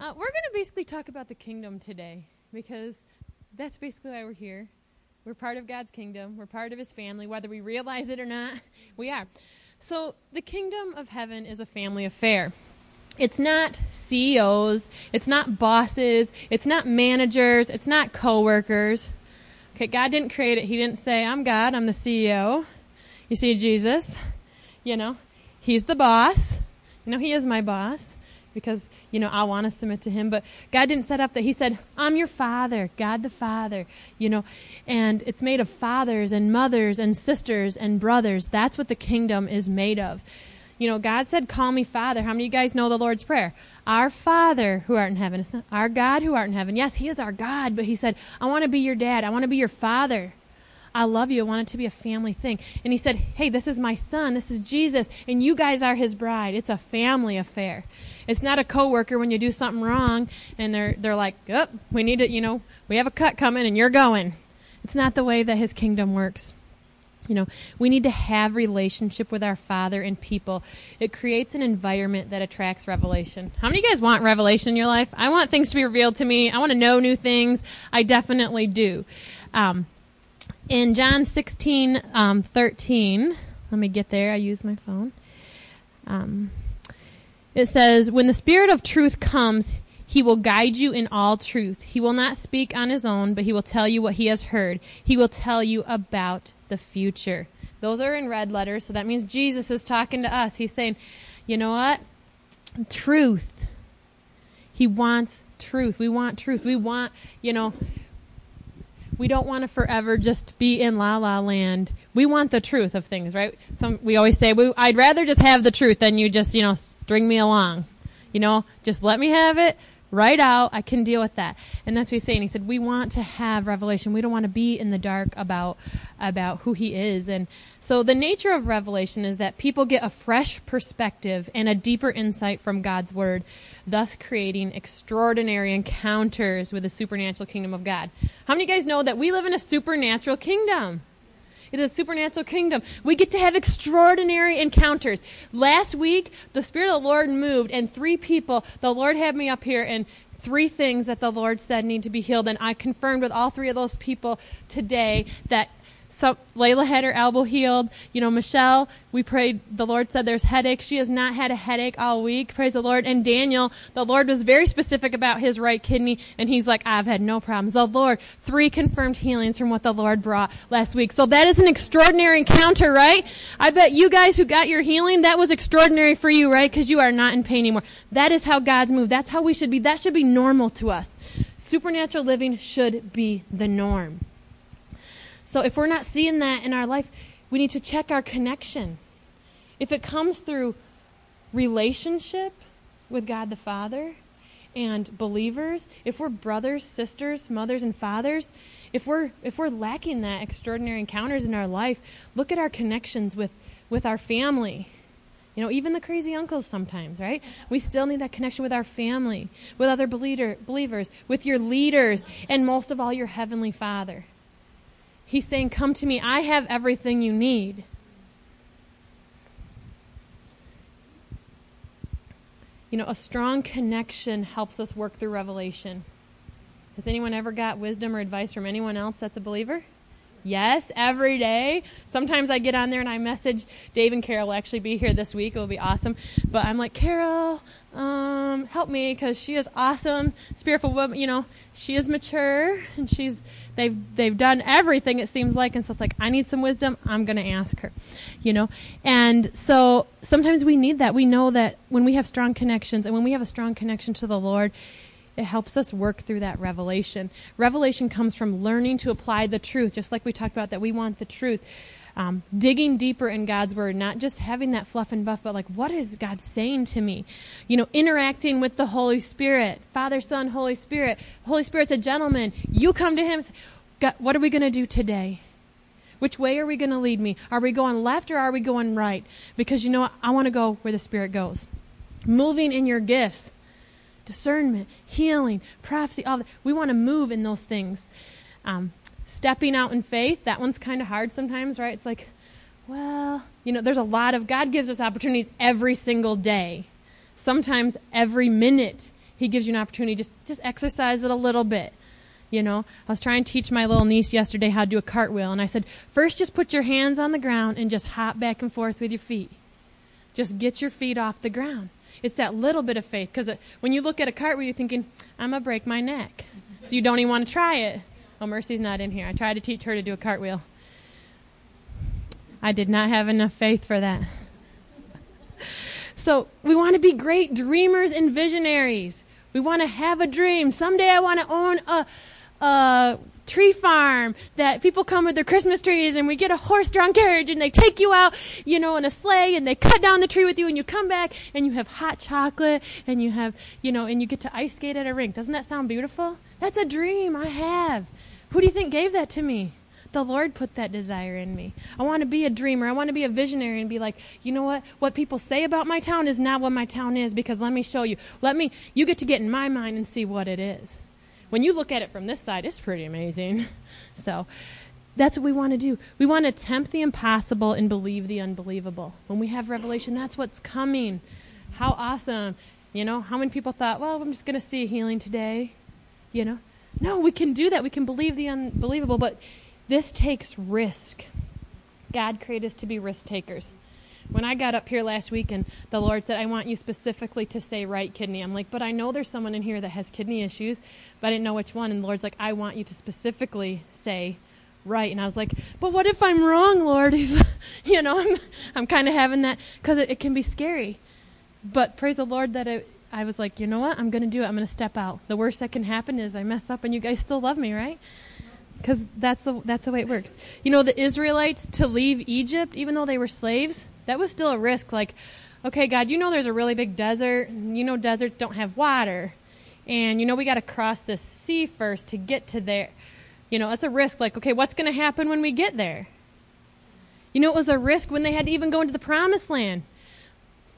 Uh, we're going to basically talk about the kingdom today because that's basically why we're here. We're part of God's kingdom. We're part of His family, whether we realize it or not. We are. So, the kingdom of heaven is a family affair. It's not CEOs, it's not bosses, it's not managers, it's not coworkers. Okay, God didn't create it. He didn't say, I'm God, I'm the CEO. You see, Jesus, you know, He's the boss. You know, He is my boss because you know, I want to submit to him. But God didn't set up that. He said, I'm your father, God the Father, you know, and it's made of fathers and mothers and sisters and brothers. That's what the kingdom is made of. You know, God said, Call me Father. How many of you guys know the Lord's Prayer? Our Father who art in heaven. It's not our God who art in heaven. Yes, He is our God, but He said, I want to be your dad. I want to be your father. I love you. I want it to be a family thing. And he said, Hey, this is my son. This is Jesus. And you guys are his bride. It's a family affair. It's not a coworker when you do something wrong and they're, they're like, oh, we need to, you know, we have a cut coming and you're going. It's not the way that his kingdom works. You know, we need to have relationship with our Father and people. It creates an environment that attracts revelation. How many of you guys want revelation in your life? I want things to be revealed to me. I want to know new things. I definitely do. Um, in John 16, um, 13, let me get there. I use my phone. Um, it says, When the Spirit of truth comes, he will guide you in all truth. He will not speak on his own, but he will tell you what he has heard. He will tell you about the future. Those are in red letters, so that means Jesus is talking to us. He's saying, you know what? Truth. He wants truth. We want truth. We want, you know, we don't want to forever just be in la la land. We want the truth of things, right? Some we always say, we, I'd rather just have the truth than you just, you know, string me along. You know, just let me have it right out. I can deal with that. And that's what he's saying. He said, we want to have revelation. We don't want to be in the dark about, about who he is. And so the nature of revelation is that people get a fresh perspective and a deeper insight from God's word, thus creating extraordinary encounters with the supernatural kingdom of God. How many of you guys know that we live in a supernatural kingdom? It is a supernatural kingdom. We get to have extraordinary encounters. Last week, the Spirit of the Lord moved, and three people, the Lord had me up here, and three things that the Lord said need to be healed. And I confirmed with all three of those people today that so Layla had her elbow healed. You know, Michelle, we prayed, the Lord said there's headache. She has not had a headache all week. Praise the Lord. And Daniel, the Lord was very specific about his right kidney, and he's like, I've had no problems. The Lord, three confirmed healings from what the Lord brought last week. So that is an extraordinary encounter, right? I bet you guys who got your healing, that was extraordinary for you, right? Because you are not in pain anymore. That is how God's moved. That's how we should be. That should be normal to us. Supernatural living should be the norm. So if we're not seeing that in our life, we need to check our connection. If it comes through relationship with God the Father and believers, if we're brothers, sisters, mothers and fathers, if we're if we're lacking that extraordinary encounters in our life, look at our connections with with our family. You know, even the crazy uncles sometimes, right? We still need that connection with our family, with other believer, believers, with your leaders, and most of all, your heavenly Father. He's saying, Come to me. I have everything you need. You know, a strong connection helps us work through revelation. Has anyone ever got wisdom or advice from anyone else that's a believer? Yes, every day. Sometimes I get on there and I message Dave and Carol will actually be here this week. It will be awesome. But I'm like, Carol, um, help me because she is awesome, spiritual woman. You know, she is mature and she's they've they've done everything it seems like and so it's like i need some wisdom i'm going to ask her you know? And so sometimes we need that. We know that when we have strong connections and when we have a strong connection to the lord it helps us work through that revelation. Revelation comes from learning to apply the truth just like we talked about that we want the truth um, digging deeper in God's word, not just having that fluff and buff, but like, what is God saying to me? You know, interacting with the Holy Spirit, Father, Son, Holy Spirit. Holy Spirit's a gentleman. You come to Him. What are we going to do today? Which way are we going to lead me? Are we going left or are we going right? Because you know what? I want to go where the Spirit goes. Moving in your gifts, discernment, healing, prophecy, all that. We want to move in those things. Um, stepping out in faith, that one's kind of hard sometimes, right? It's like, well, you know, there's a lot of, God gives us opportunities every single day. Sometimes every minute He gives you an opportunity just just exercise it a little bit. You know, I was trying to teach my little niece yesterday how to do a cartwheel, and I said, first just put your hands on the ground and just hop back and forth with your feet. Just get your feet off the ground. It's that little bit of faith, because uh, when you look at a cartwheel, you're thinking, I'm going to break my neck. So you don't even want to try it. Oh, Mercy's not in here. I tried to teach her to do a cartwheel. I did not have enough faith for that. So we want to be great dreamers and visionaries. We want to have a dream. Someday I want to own a, a tree farm that people come with their Christmas trees and we get a horse-drawn carriage and they take you out, you know, in a sleigh and they cut down the tree with you and you come back and you have hot chocolate and you have, you know, and you get to ice skate at a rink. Doesn't that sound beautiful? That's a dream I have. Who do you think gave that to me? The Lord put that desire in me. I want to be a dreamer. I want to be a visionary and be like, you know what? What people say about my town is not what my town is because let me show you. Let me, you get to get in my mind and see what it is. When you look at it from this side, it's pretty amazing. So that's what we want to do. We want to tempt the impossible and believe the unbelievable. When we have revelation, that's what's coming. How awesome. You know, how many people thought, well, I'm just going to see healing today? You know? No, we can do that. We can believe the unbelievable, but this takes risk. God created us to be risk takers. When I got up here last week and the Lord said, I want you specifically to say right kidney, I'm like, but I know there's someone in here that has kidney issues, but I didn't know which one. And the Lord's like, I want you to specifically say right. And I was like, but what if I'm wrong, Lord? He's, you know, I'm, I'm kind of having that because it, it can be scary. But praise the Lord that it, I was like, you know what? I'm going to do it. I'm going to step out. The worst that can happen is I mess up and you guys still love me, right? Because that's the, that's the way it works. You know, the Israelites to leave Egypt, even though they were slaves, that was still a risk. Like, okay, God, you know there's a really big desert. You know deserts don't have water. And you know we got to cross the sea first to get to there. You know, that's a risk. Like, okay, what's going to happen when we get there? You know, it was a risk when they had to even go into the promised land.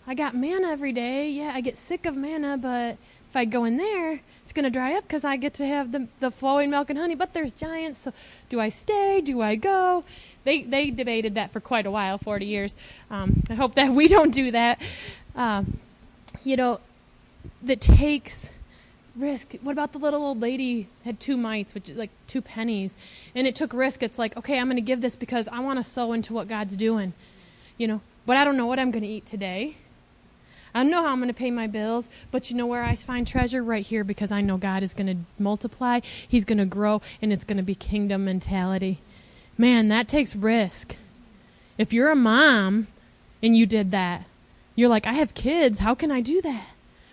I got manna every day. Yeah, I get sick of manna, but if I go in there, it's going to dry up because I get to have the, the flowing milk and honey. But there's giants, so do I stay? Do I go? they they debated that for quite a while, 40 years. Um, I hope that we don't do that. Um, you know, that takes risk. What about the little old lady had two mites, which is like two pennies, and it took risk. It's like, okay, I'm going to give this because I want to sow into what God's doing, you know. But I don't know what I'm going to eat today. I don't know how I'm going to pay my bills, but you know where I find treasure? Right here because I know God is going to multiply, He's going to grow, and it's going to be kingdom mentality. Man, that takes risk. If you're a mom and you did that, you're like, I have kids. How can I do that?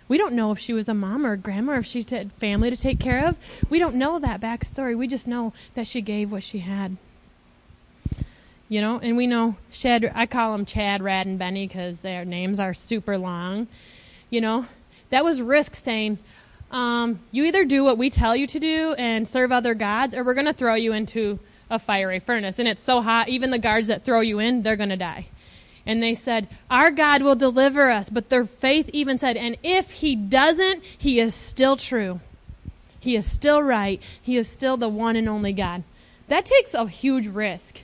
We don't know if she was a mom or a grandma or if she had family to take care of. We don't know that backstory. We just know that she gave what she had. You know, and we know Chad, I call them Chad, Rad, and Benny because their names are super long. You know, that was risk saying, um, you either do what we tell you to do and serve other gods, or we're going to throw you into a fiery furnace. And it's so hot, even the guards that throw you in, they're going to die. And they said, Our God will deliver us. But their faith even said, And if he doesn't, he is still true. He is still right. He is still the one and only God. That takes a huge risk.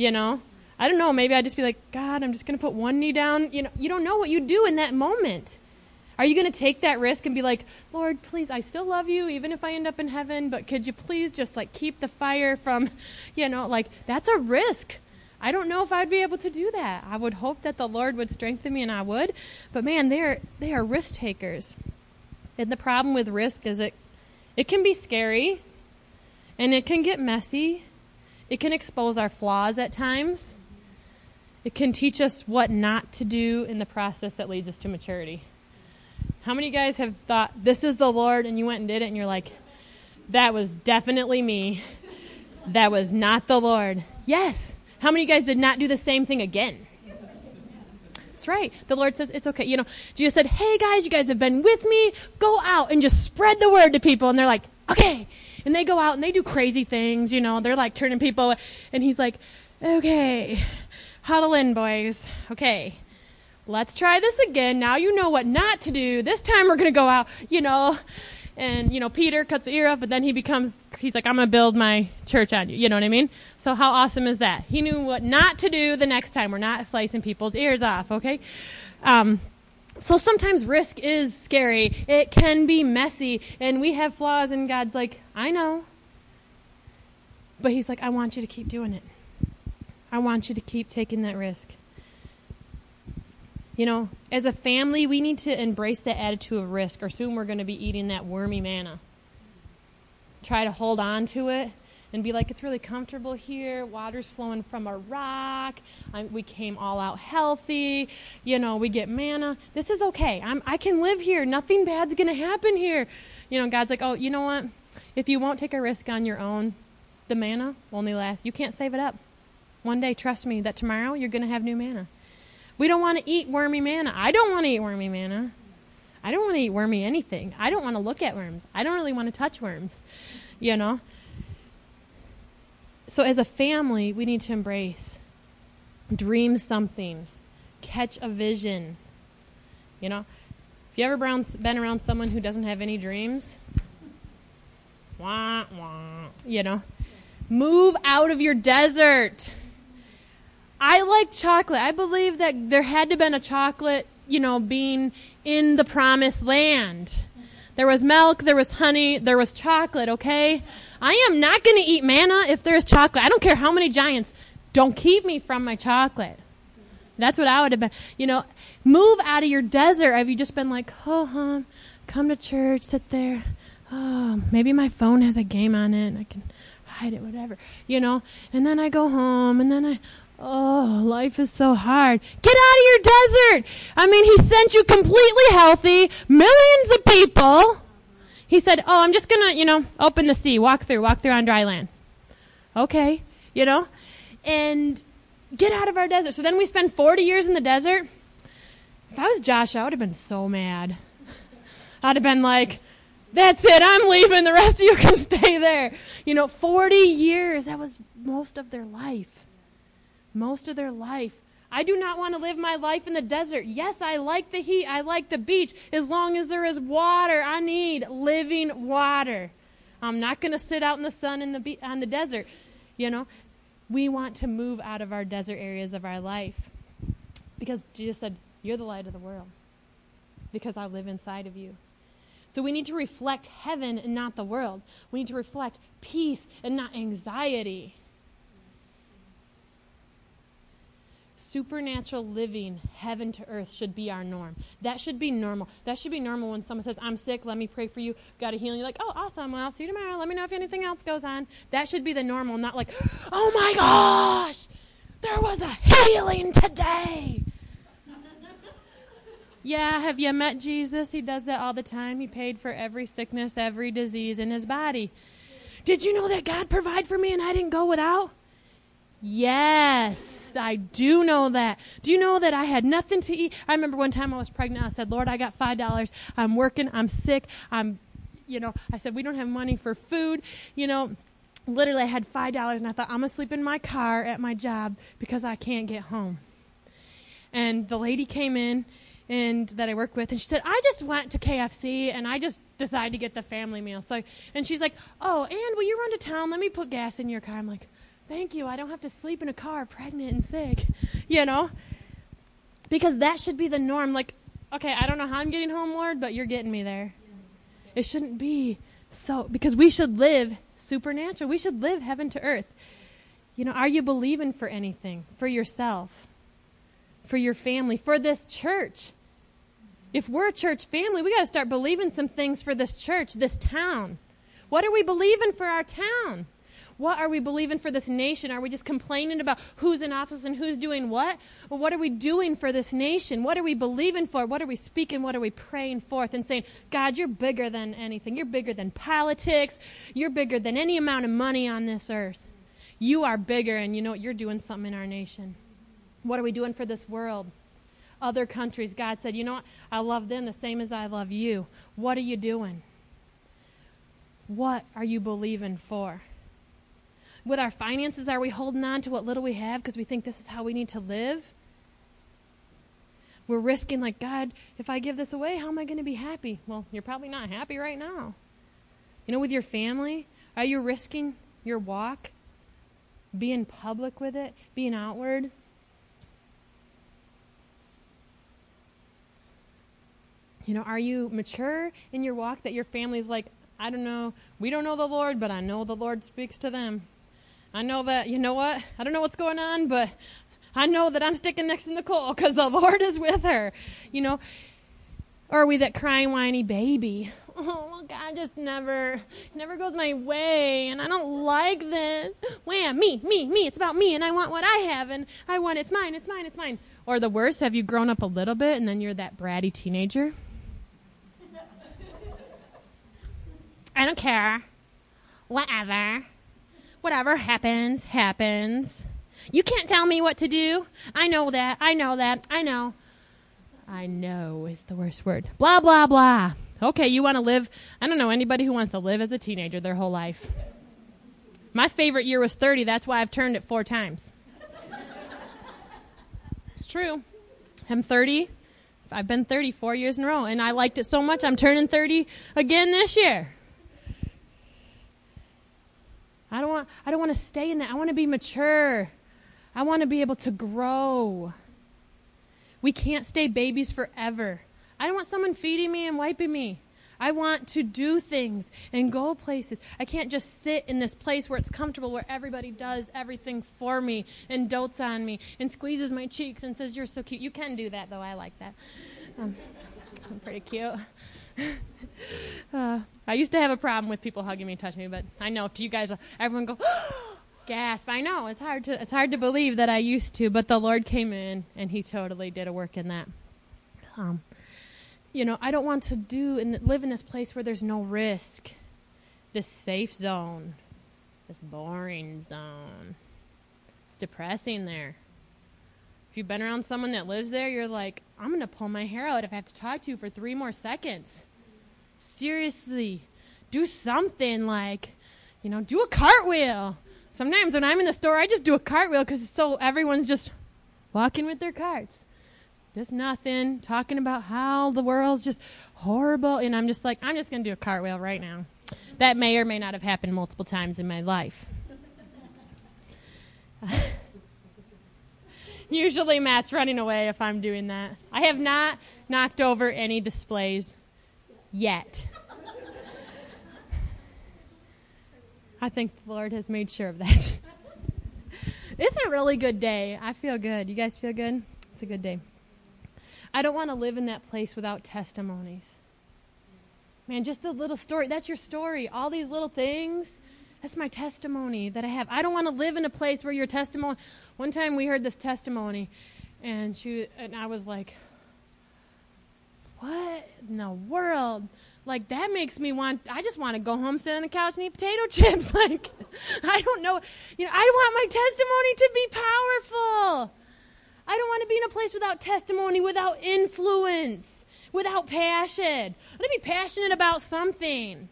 You know? I don't know. Maybe I'd just be like, God, I'm just going to put one knee down. You know, you don't know what you do in that moment. Are you going to take that risk and be like, Lord, please, I still love you, even if I end up in heaven, but could you please just like keep the fire from, you know, like that's a risk. I don't know if I'd be able to do that. I would hope that the Lord would strengthen me and I would. But man, they're they are risk takers. And the problem with risk is it it can be scary and it can get messy. It can expose our flaws at times. It can teach us what not to do in the process that leads us to maturity. How many guys have thought, this is the Lord, and you went and did it, and you're like, that was definitely me. That was not the Lord. Yes. How many of you guys did not do the same thing again? That's right. The Lord says, it's okay. You know, Jesus said, hey guys, you guys have been with me. Go out and just spread the word to people. And they're like, okay. And they go out and they do crazy things, you know, they're like turning people. And he's like, okay, huddle in, boys. Okay let's try this again. Now you know what not to do. This time we're going to go out, you know. And, you know, Peter cuts the ear off, but then he becomes, he's like, I'm going to build my church on you. You know what I mean? So how awesome is that? He knew what not to do the next time. We're not slicing people's ears off, okay? Um, so sometimes risk is scary. It can be messy, and we have flaws, and God's like, I know. But He's like, I want you to keep doing it. I want you to keep taking that risk. You know, as a family, we need to embrace the attitude of risk, or soon we're going to be eating that wormy manna. Try to hold on to it and be like, it's really comfortable here. Water's flowing from a rock. I'm, we came all out healthy. You know, we get manna. This is okay. I'm, I can live here. Nothing bad's going to happen here. You know, God's like, oh, you know what? If you won't take a risk on your own, the manna only lasts. You can't save it up. One day, trust me, that tomorrow you're going to have new manna. We don't want to eat wormy manna. I don't want to eat wormy manna. I don't want to eat wormy anything. I don't want to look at worms. I don't really want to touch worms. You know? So, as a family, we need to embrace, dream something, catch a vision. You know, if you ever been around someone who doesn't have any dreams, wah, wah, you know, move out of your desert. I like chocolate. I believe that there had to have been a chocolate, you know, being in the promised land. There was milk, there was honey, there was chocolate, okay? I am not going to eat manna if there's chocolate. I don't care how many giants. Don't keep me from my chocolate. That's what I would have been. You know, move out of your desert. Have you just been like, oh, come to church, sit there. Oh, maybe my phone has a game on it and I can hide it, whatever. You know, and then I go home and then I, oh, life is so hard. Get out of your desert. I mean, he sent you completely healthy, millions of people he said, Oh, I'm just going to, you know, open the sea, walk through, walk through on dry land. Okay, you know, and get out of our desert. So then we spend 40 years in the desert. If I was Josh, I would have been so mad. I'd have been like, that's it, I'm leaving. The rest of you can stay there. You know, 40 years, that was most of their life. Most of their life. I do not want to live my life in the desert. Yes, I like the heat. I like the beach. As long as there is water, I need living water. I'm not going to sit out in the sun in the be- on the desert. You know, we want to move out of our desert areas of our life because Jesus said, "You're the light of the world." Because I live inside of you. So we need to reflect heaven and not the world. We need to reflect peace and not anxiety. Supernatural living, heaven to earth, should be our norm. That should be normal. That should be normal when someone says, I'm sick, let me pray for you, got a healing. You're like, oh, awesome, well, I'll see you tomorrow. Let me know if anything else goes on. That should be the normal, not like, oh my gosh, there was a healing today. yeah, have you met Jesus? He does that all the time. He paid for every sickness, every disease in his body. Did you know that God provided for me and I didn't go without? Yes, I do know that. Do you know that I had nothing to eat? I remember one time I was pregnant. I said, Lord, I got $5. I'm working. I'm sick. I'm, you know, I said, we don't have money for food. You know, literally, I had $5 and I thought, I'm going to sleep in my car at my job because I can't get home. And the lady came in and that I work with, and she said, I just went to KFC and I just decided to get the family meal. So, and she's like, Oh, and will you run to town? Let me put gas in your car. I'm like, Thank you. I don't have to sleep in a car pregnant and sick, you know? Because that should be the norm. Like, okay, I don't know how I'm getting home, Lord, but you're getting me there. It shouldn't be so, because we should live supernatural. We should live heaven to earth. You know, are you believing for anything? For yourself? For your family? For this church? If we're a church family, we got to start believing some things for this church, this town. What are we believing for our town? What are we believing for this nation? Are we just complaining about who's in office and who's doing what? Well, what are we doing for this nation? What are we believing for? What are we speaking? What are we praying forth and saying, God, you're bigger than anything. You're bigger than politics. You're bigger than any amount of money on this earth. You are bigger, and you know what? You're doing something in our nation. What are we doing for this world? Other countries, God said, you know what? I love them the same as I love you. What are you doing? What are you believing for? With our finances, are we holding on to what little we have because we think this is how we need to live? We're risking, like, God, if I give this away, how am I going to be happy? Well, you're probably not happy right now. You know, with your family, are you risking your walk? Being public with it? Being outward? You know, are you mature in your walk that your family's like, I don't know, we don't know the Lord, but I know the Lord speaks to them. I know that, you know what? I don't know what's going on, but I know that I'm sticking next to Nicole because the Lord is with her. You know, or are we that crying, whiny baby? Oh, God just never, never goes my way, and I don't like this. Wham, me, me, me. It's about me, and I want what I have, and I want it's mine, it's mine, it's mine. Or the worst, have you grown up a little bit, and then you're that bratty teenager? I don't care. Whatever. Whatever happens, happens. You can't tell me what to do. I know that. I know that. I know. I know is the worst word. Blah, blah, blah. Okay, you want to live. I don't know anybody who wants to live as a teenager their whole life. My favorite year was 30. That's why I've turned it four times. it's true. I'm 30. I've been 30 four years in a row, and I liked it so much I'm turning 30 again this year. I don't want I don't want to stay in that. I want to be mature. I want to be able to grow. We can't stay babies forever. I don't want someone feeding me and wiping me. I want to do things and go places. I can't just sit in this place where it's comfortable, where everybody does everything for me and dotes on me and squeezes my cheeks and says, You're so cute. You can do that, though. I like that. Um, I'm pretty cute. uh, I used to have a problem with people hugging me touching me, but I know if you guys, everyone go, gasp. I know it's hard to it's hard to believe that I used to, but the Lord came in and He totally did a work in that. Um, you know, I don't want to do and live in this place where there's no risk, this safe zone, this boring zone. It's depressing there. If you've been around someone that lives there, you're like, I'm going to pull my hair out if I have to talk to you for three more seconds. Seriously, do something like, you know, do a cartwheel. Sometimes when I'm in the store, I just do a cartwheel because so everyone's just walking with their carts just nothing, talking about how the world's just horrible. And I'm just like, I'm just going to do a cartwheel right now. That may or may not have happened multiple times in my life. Usually Matt's running away if I'm doing that. I have not knocked over any displays yet. I think the Lord has made sure of that. it's a really good day. I feel good. You guys feel good? It's a good day. I don't want to live in that place without testimonies. Man, just a little story. That's your story. All these little things. That's my testimony that I have. I don't want to live in a place where your testimony. One time we heard this testimony, and she and I was like, "What in the world?" Like that makes me want. I just want to go home, sit on the couch, and eat potato chips. Like, I don't know. You know, I want my testimony to be powerful. I don't want to be in a place without testimony, without influence, without passion. I want to be passionate about something.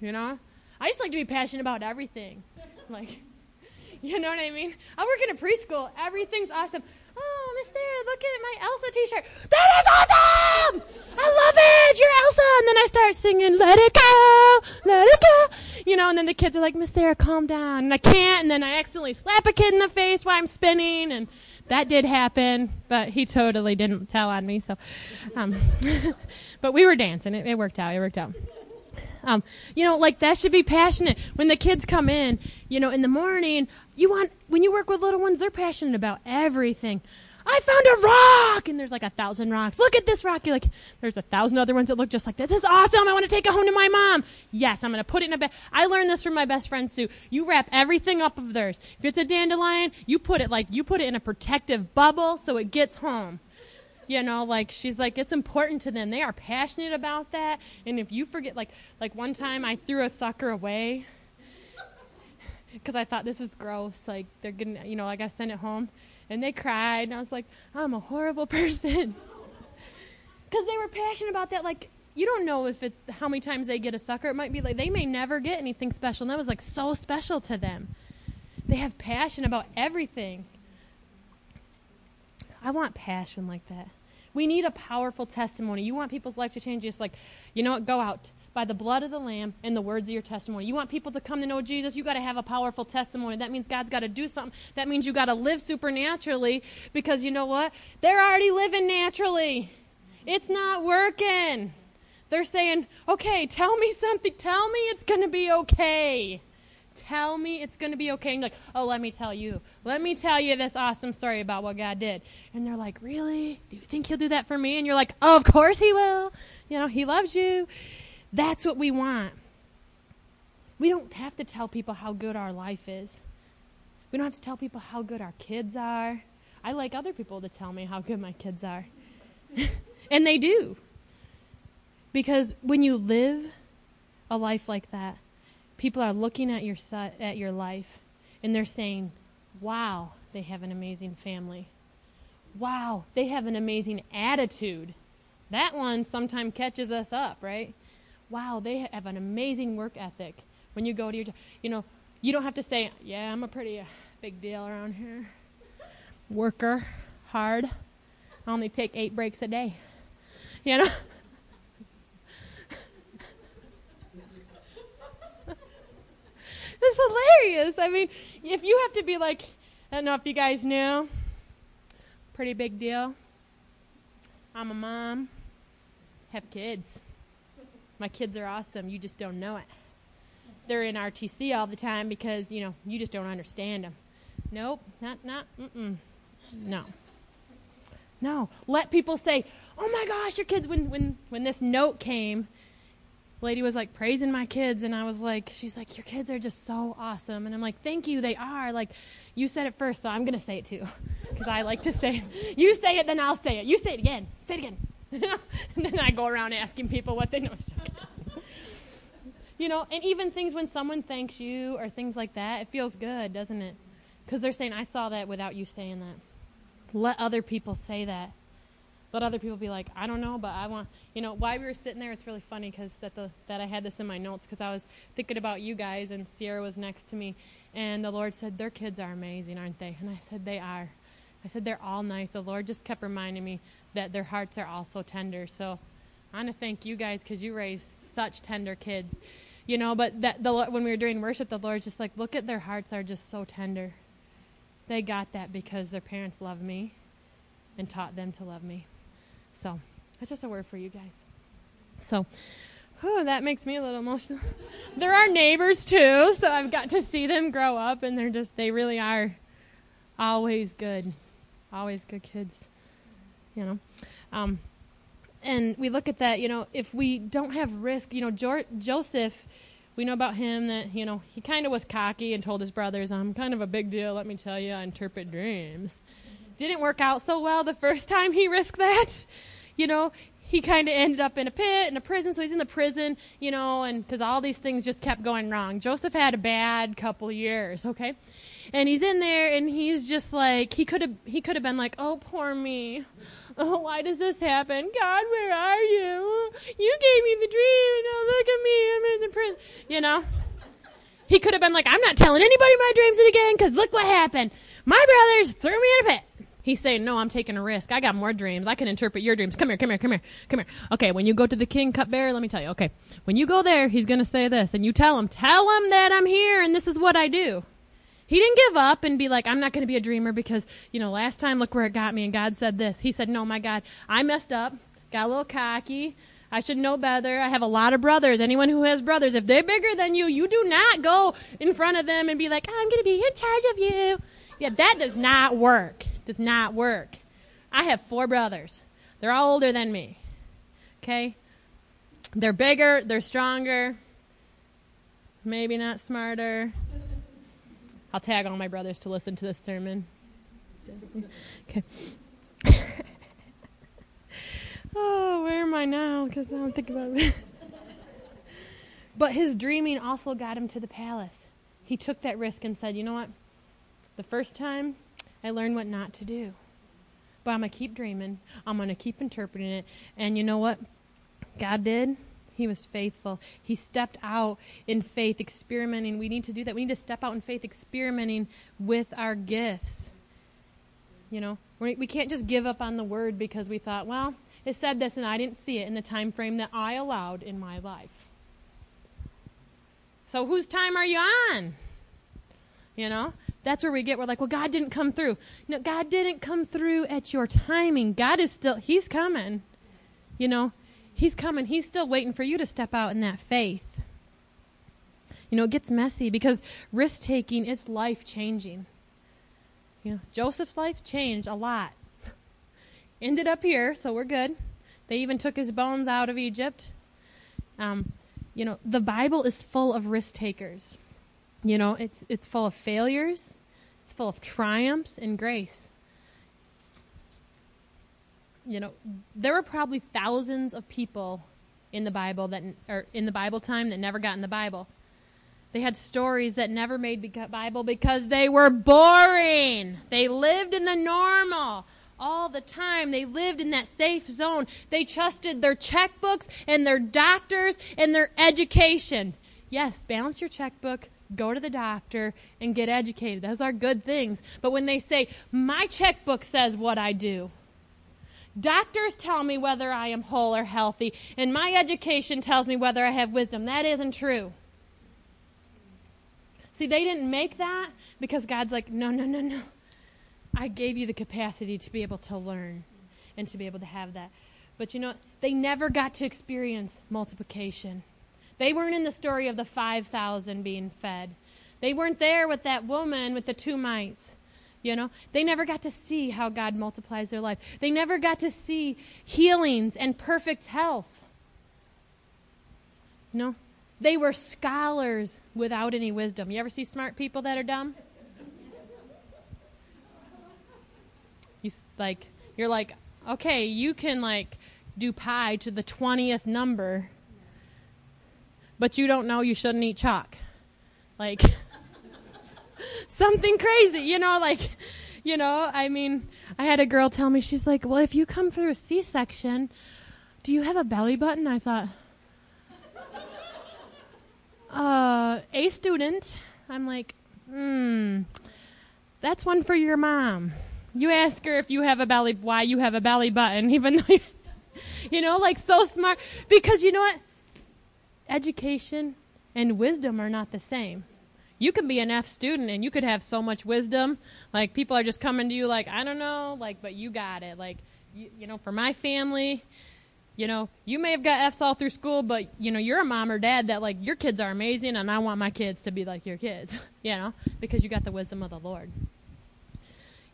You know? I just like to be passionate about everything. Like, you know what I mean? I work in a preschool. Everything's awesome. Oh, Miss Sarah, look at my Elsa t-shirt. That is awesome! I love it! You're Elsa! And then I start singing, let it go, let it go. You know, and then the kids are like, Miss Sarah, calm down. And I can't, and then I accidentally slap a kid in the face while I'm spinning, and that did happen, but he totally didn't tell on me. So, um, but we were dancing. It, it, worked out. It worked out. Um, you know, like that should be passionate. When the kids come in, you know, in the morning, you want when you work with little ones, they're passionate about everything. I found a rock, and there's like a thousand rocks. Look at this rock. You're like, there's a thousand other ones that look just like this. This is awesome. I want to take it home to my mom. Yes, I'm to put it in a bag. I learned this from my best friend Sue. You wrap everything up of theirs. If it's a dandelion, you put it like you put it in a protective bubble so it gets home. You know, like she's like, it's important to them. They are passionate about that. And if you forget, like, like one time I threw a sucker away because I thought this is gross. Like they're getting, you know, like I sent it home and they cried, and I was like, I'm a horrible person. Because they were passionate about that. Like, you don't know if it's how many times they get a sucker. It might be like they may never get anything special. And that was like so special to them. They have passion about everything. I want passion like that. We need a powerful testimony. You want people's life to change, just like, you know what, go out by the blood of the Lamb and the words of your testimony. You want people to come to know Jesus, you got to have a powerful testimony. That means God's got to do something. That means you got to live supernaturally because you know what? They're already living naturally. It's not working. They're saying, okay, tell me something. Tell me it's going to be okay. Tell me it's going to be okay. And you're like, oh, let me tell you. Let me tell you this awesome story about what God did. And they're like, really? Do you think He'll do that for me? And you're like, oh, of course He will. You know, He loves you. That's what we want. We don't have to tell people how good our life is. We don't have to tell people how good our kids are. I like other people to tell me how good my kids are. and they do. Because when you live a life like that, people are looking at your at your life and they're saying, "Wow, they have an amazing family. Wow, they have an amazing attitude." That one sometimes catches us up, right? Wow, they have an amazing work ethic. When you go to your, you know, you don't have to say, "Yeah, I'm a pretty uh, big deal around here." Worker, hard. I only take 8 breaks a day. You know? It's hilarious. I mean, if you have to be like, I don't know if you guys knew, pretty big deal. I'm a mom, have kids. My kids are awesome. You just don't know it. They're in RTC all the time because, you know, you just don't understand them. Nope, not, not, mm-mm. No. No. Let people say, oh my gosh, your kids, when, when, when this note came, lady was like praising my kids and I was like she's like your kids are just so awesome. And I'm like thank you they are. Like you said it first so I'm going to say it too cuz I like to say it. you say it then I'll say it. You say it again. Say it again. And then I go around asking people what they know. You know and even things when someone thanks you or things like that it feels good doesn't it? Cuz they're saying I saw that without you saying that. Let other people say that let other people be like, I don't know, but I want, you know, why we were sitting there, it's really funny because that the that I had this in my notes because I was thinking about you guys and Sierra was next to me, and the Lord said, their kids are amazing, aren't they? And I said, they are. I said, they're all nice. The Lord just kept reminding me that their hearts are also tender. So I want to thank you guys because you raised such tender kids, you know. But that the when we were doing worship, the Lord just like, look at their hearts are just so tender. They got that because their parents love me and taught them to love me. So that's just a word for you guys. So oh, that makes me a little emotional. They're our neighbors too, so I've got to see them grow up, and they're just, they really are always good. Always good kids, you know. Um, and we look at that, you know, if we don't have risk, you know, jo- Joseph, we know about him that, you know, he kind of was cocky and told his brothers, I'm kind of a big deal, let me tell you, I interpret dreams. Didn't work out so well the first time he risked that you know, he kind of ended up in a pit, in a prison, so he's in the prison, you know, and because all these things just kept going wrong. Joseph had a bad couple years, okay? And he's in there, and he's just like, he could have, he could have been like, oh, poor me. Oh, why does this happen? God, where are you? You gave me the dream, now look at me, I'm in the prison, you know? He could have been like, I'm not telling anybody my dreams again, because look what happened. My brothers threw me in a pit. He's saying, No, I'm taking a risk. I got more dreams. I can interpret your dreams. Come here, come here, come here, come here. Okay, when you go to the king cupbearer, let me tell you. Okay, when you go there, he's going to say this, and you tell him, Tell him that I'm here and this is what I do. He didn't give up and be like, I'm not going to be a dreamer because, you know, last time look where it got me and God said this. He said, No, my God, I messed up, got a little cocky. I should know better. I have a lot of brothers. Anyone who has brothers, if they're bigger than you, you do not go in front of them and be like, I'm going to be in charge of you. Yeah, that does not work does not work. I have four brothers. They're all older than me. Okay? They're bigger, they're stronger, maybe not smarter. I'll tag all my brothers to listen to this sermon. Okay. oh, where am I now? Because I don't think about it. but his dreaming also got him to the palace. He took that risk and said, you know what? The first time I learned what not to do. But I'm going to keep dreaming. I'm going to keep interpreting it. And you know what God did? He was faithful. He stepped out in faith, experimenting. We need to do that. We need to step out in faith, experimenting with our gifts. You know, we can't just give up on the word because we thought, well, it said this and I didn't see it in the time frame that I allowed in my life. So whose time are you on? You know? That's where we get, we're like, well, God didn't come through. No, God didn't come through at your timing. God is still, He's coming. You know, He's coming. He's still waiting for you to step out in that faith. You know, it gets messy because risk taking is life changing. You know, Joseph's life changed a lot. Ended up here, so we're good. They even took his bones out of Egypt. Um, you know, the Bible is full of risk takers. You know, it's it's full of failures, it's full of triumphs and grace. You know, there were probably thousands of people in the Bible that or in the Bible time that never got in the Bible. They had stories that never made the Bible because they were boring. They lived in the normal all the time. They lived in that safe zone. They trusted their checkbooks and their doctors and their education. Yes, balance your checkbook, go to the doctor, and get educated. Those are good things. But when they say, my checkbook says what I do, doctors tell me whether I am whole or healthy, and my education tells me whether I have wisdom, that isn't true. See, they didn't make that because God's like, no, no, no, no. I gave you the capacity to be able to learn and to be able to have that. But you know, they never got to experience multiplication. They weren't in the story of the 5,000 being fed. They weren't there with that woman with the two mites. You know, they never got to see how God multiplies their life. They never got to see healings and perfect health. You know, they were scholars without any wisdom. You ever see smart people that are dumb? You like you're like, "Okay, you can like do pi to the 20th number, but you don't know you shouldn't eat chalk." Like something crazy, you know, like you know, I mean, I had a girl tell me she's like, "Well, if you come through a C-section, do you have a belly button?" I thought, uh, a student. I'm like, hmm, that's one for your mom. You ask her if you have a belly, why you have a belly button, even though you, you know, like so smart. Because you know what? Education and wisdom are not the same. You can be an F student and you could have so much wisdom. Like people are just coming to you like, I don't know, like, but you got it. Like, you, you know, for my family, you know, you may have got F's all through school, but you know, you're a mom or dad that like your kids are amazing, and I want my kids to be like your kids. you know, because you got the wisdom of the Lord.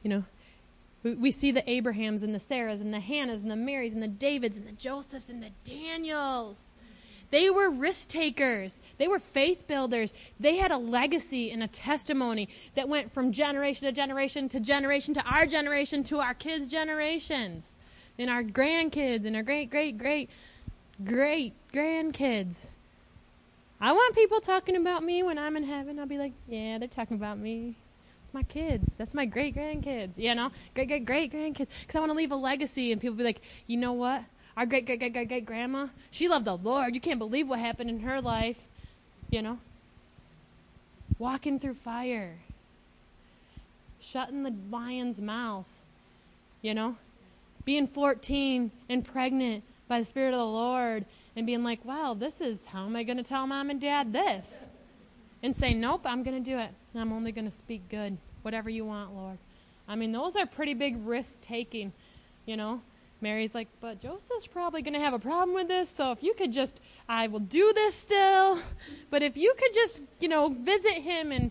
You know, we, we see the Abrahams and the Sarahs and the Hannahs and the Marys and the Davids and the Josephs and the Daniels. They were risk takers. They were faith builders. They had a legacy and a testimony that went from generation to generation to generation to our generation to our kids' generations and our grandkids and our great, great, great, great grandkids. I want people talking about me when I'm in heaven. I'll be like, yeah, they're talking about me. It's my kids. That's my great grandkids. You know, great, great, great grandkids. Because I want to leave a legacy, and people be like, you know what? Our great, great, great, great, great grandma, she loved the Lord. You can't believe what happened in her life. You know, walking through fire, shutting the lion's mouth. You know, being 14 and pregnant by the Spirit of the Lord and being like, wow, this is, how am I going to tell mom and dad this? And say, nope, I'm going to do it. I'm only going to speak good. Whatever you want, Lord. I mean, those are pretty big risk taking, you know. Mary's like, but Joseph's probably going to have a problem with this, so if you could just, I will do this still, but if you could just, you know, visit him and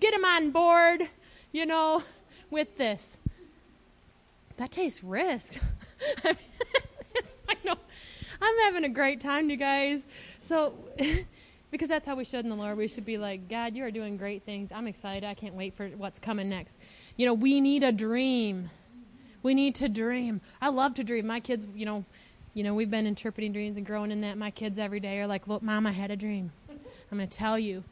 get him on board, you know, with this that takes risk. I, mean, I know. I'm having a great time, you guys. So, because that's how we should in the Lord. We should be like, God, you are doing great things. I'm excited. I can't wait for what's coming next. You know, we need a dream. We need to dream. I love to dream. My kids, you know, you know, we've been interpreting dreams and growing in that. My kids every day are like, "Look, mom, I had a dream. I'm going to tell you."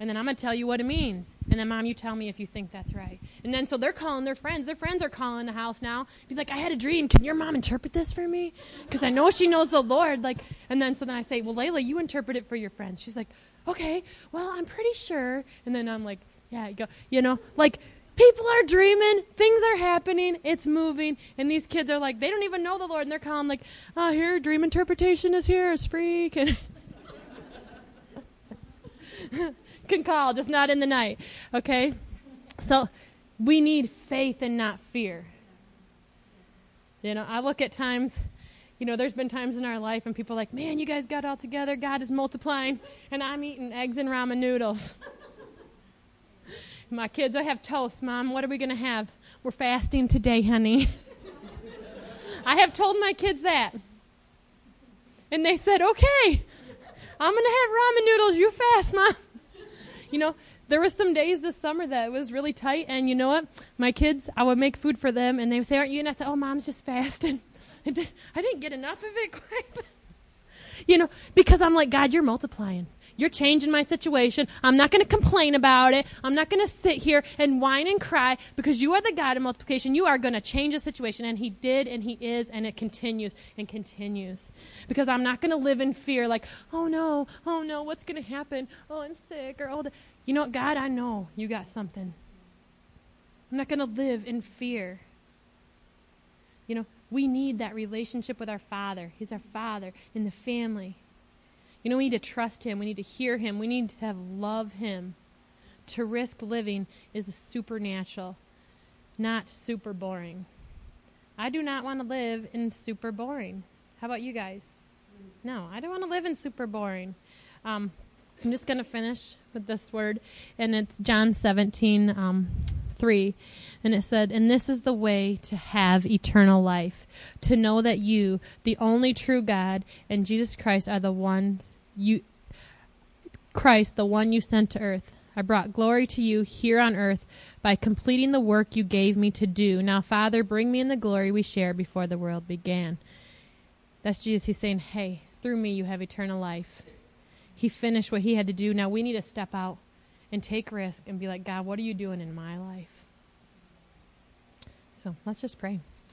And then I'm going to tell you what it means. And then, mom, you tell me if you think that's right. And then, so they're calling their friends. Their friends are calling the house now. Be like, I had a dream. Can your mom interpret this for me? Because I know she knows the Lord. Like, and then, so then I say, well, Layla, you interpret it for your friends. She's like, okay, well, I'm pretty sure. And then I'm like, yeah, you go, you know, like, people are dreaming, things are happening, it's moving, and these kids are like, they don't even know the Lord, and they're calling like, oh, here, dream interpretation is here, it's free. Can can call, just not in the night. Okay? So we need faith and not fear. You know, I look at times, You know, there's been times in our life and people like, man, you guys got all together. God is multiplying. And I'm eating eggs and ramen noodles. My kids, I have toast. Mom, what are we going to have? We're fasting today, honey. I have told my kids that. And they said, okay, I'm going to have ramen noodles. You fast, Mom. You know, there was some days this summer that it was really tight, and you know what? My kids, I would make food for them, and they would say, aren't you? And I said, oh, Mom's just fasting. I didn't get enough of it quite. you know, because I'm like, God, you're multiplying. You're changing my situation. I'm not going to complain about it. I'm not going to sit here and whine and cry because you are the God of multiplication. You are going to change the situation. And He did, and He is, and it continues and continues. Because I'm not going to live in fear like, oh no, oh no, what's going to happen? Oh, I'm sick or oh, you know what, God, I know you got something. I'm not going to live in fear. You know, we need that relationship with our Father. He's our Father in the family. You know, we need to trust Him. We need to hear Him. We need to have love Him. To risk living is supernatural, not super boring. I do not want to live in super boring. How about you guys? No, I don't want to live in super boring. Um, I'm just going to finish with this word, and it's John 17, um, 3. And it said, And this is the way to have eternal life, to know that you, the only true God, and Jesus Christ are the ones you, Christ, the one you sent to earth. I brought glory to you here on earth by completing the work you gave me to do. Now, Father, bring me in the glory we shared before the world began. That's Jesus. He's saying, Hey, through me you have eternal life. He finished what he had to do. Now we need to step out and take risk and be like, God, what are you doing in my life? So let's just pray.